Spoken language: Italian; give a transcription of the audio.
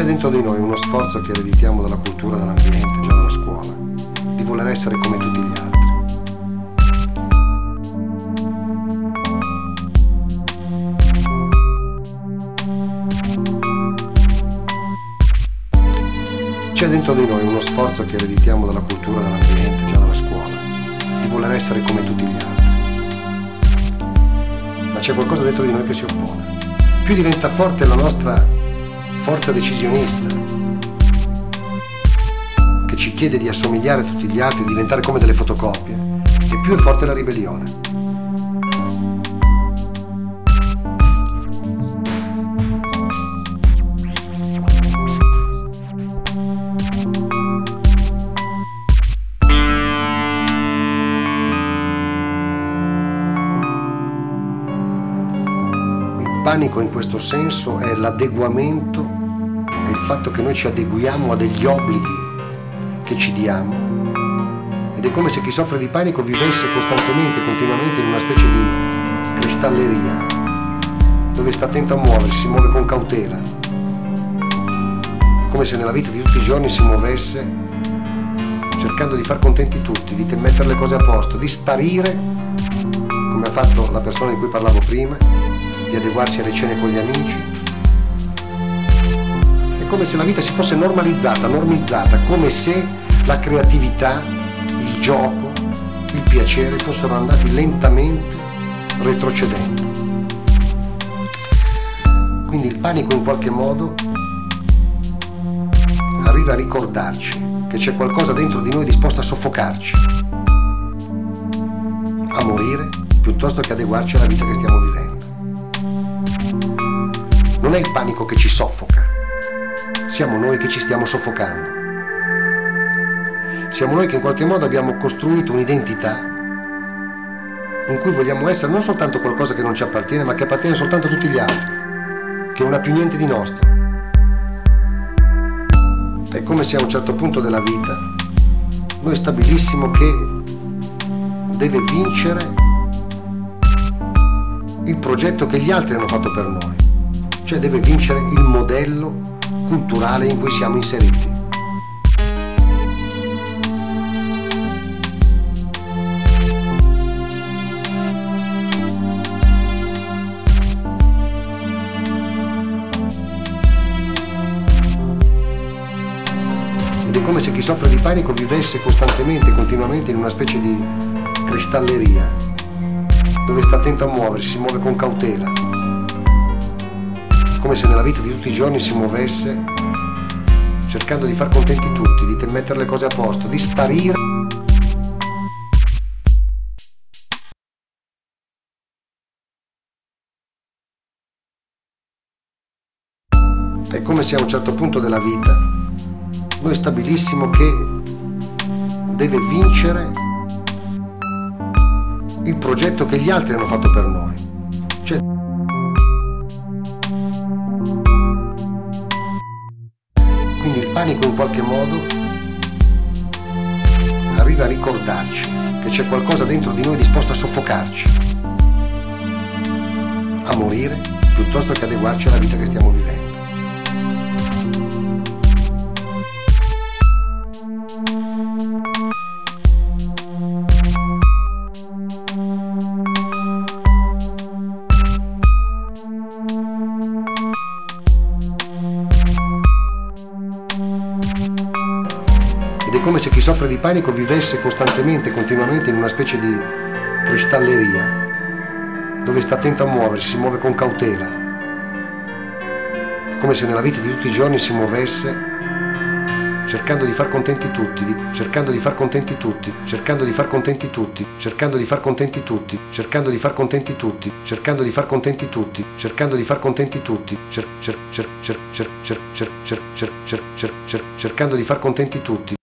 C'è dentro di noi uno sforzo che ereditiamo dalla cultura, dall'ambiente, già dalla scuola, di voler essere come tutti gli altri. C'è dentro di noi uno sforzo che ereditiamo dalla cultura, dall'ambiente, già dalla scuola, di voler essere come tutti gli altri. Ma c'è qualcosa dentro di noi che si oppone. Più diventa forte la nostra forza decisionista che ci chiede di assomigliare a tutti gli altri, di diventare come delle fotocopie, e più è forte la ribellione. Il panico in questo senso è l'adeguamento fatto che noi ci adeguiamo a degli obblighi che ci diamo. Ed è come se chi soffre di panico vivesse costantemente, continuamente in una specie di cristalleria dove sta attento a muoversi, si muove con cautela, come se nella vita di tutti i giorni si muovesse cercando di far contenti tutti, di mettere le cose a posto, di sparire, come ha fatto la persona di cui parlavo prima, di adeguarsi alle cene con gli amici, come se la vita si fosse normalizzata, normizzata, come se la creatività, il gioco, il piacere fossero andati lentamente retrocedendo. Quindi il panico in qualche modo arriva a ricordarci che c'è qualcosa dentro di noi disposto a soffocarci, a morire, piuttosto che adeguarci alla vita che stiamo vivendo. Non è il panico che ci soffoca, siamo noi che ci stiamo soffocando. Siamo noi che in qualche modo abbiamo costruito un'identità in cui vogliamo essere non soltanto qualcosa che non ci appartiene, ma che appartiene soltanto a tutti gli altri, che non ha più niente di nostro. È come se a un certo punto della vita noi stabilissimo che deve vincere il progetto che gli altri hanno fatto per noi, cioè deve vincere il modello culturale in cui siamo inseriti. Ed è come se chi soffre di panico vivesse costantemente, continuamente in una specie di cristalleria, dove sta attento a muoversi, si muove con cautela, come se nella vita di tutti i giorni si muovesse cercando di far contenti tutti, di mettere le cose a posto, di sparire. È come se a un certo punto della vita noi stabilissimo che deve vincere il progetto che gli altri hanno fatto per noi. Panico in qualche modo arriva a ricordarci che c'è qualcosa dentro di noi disposto a soffocarci, a morire, piuttosto che adeguarci alla vita che stiamo vivendo. Come se chi soffre di panico vivesse costantemente, continuamente in una specie di cristalleria, dove sta attento a muoversi, si muove con cautela, come se nella vita di tutti i giorni si muovesse cercando di far contenti tutti, di, cercando di far contenti tutti, cercando di far contenti tutti, cercando di far contenti tutti, cercando di far contenti tutti, cercando di far contenti tutti, cercando di far contenti tutti, cercando di far contenti tutti.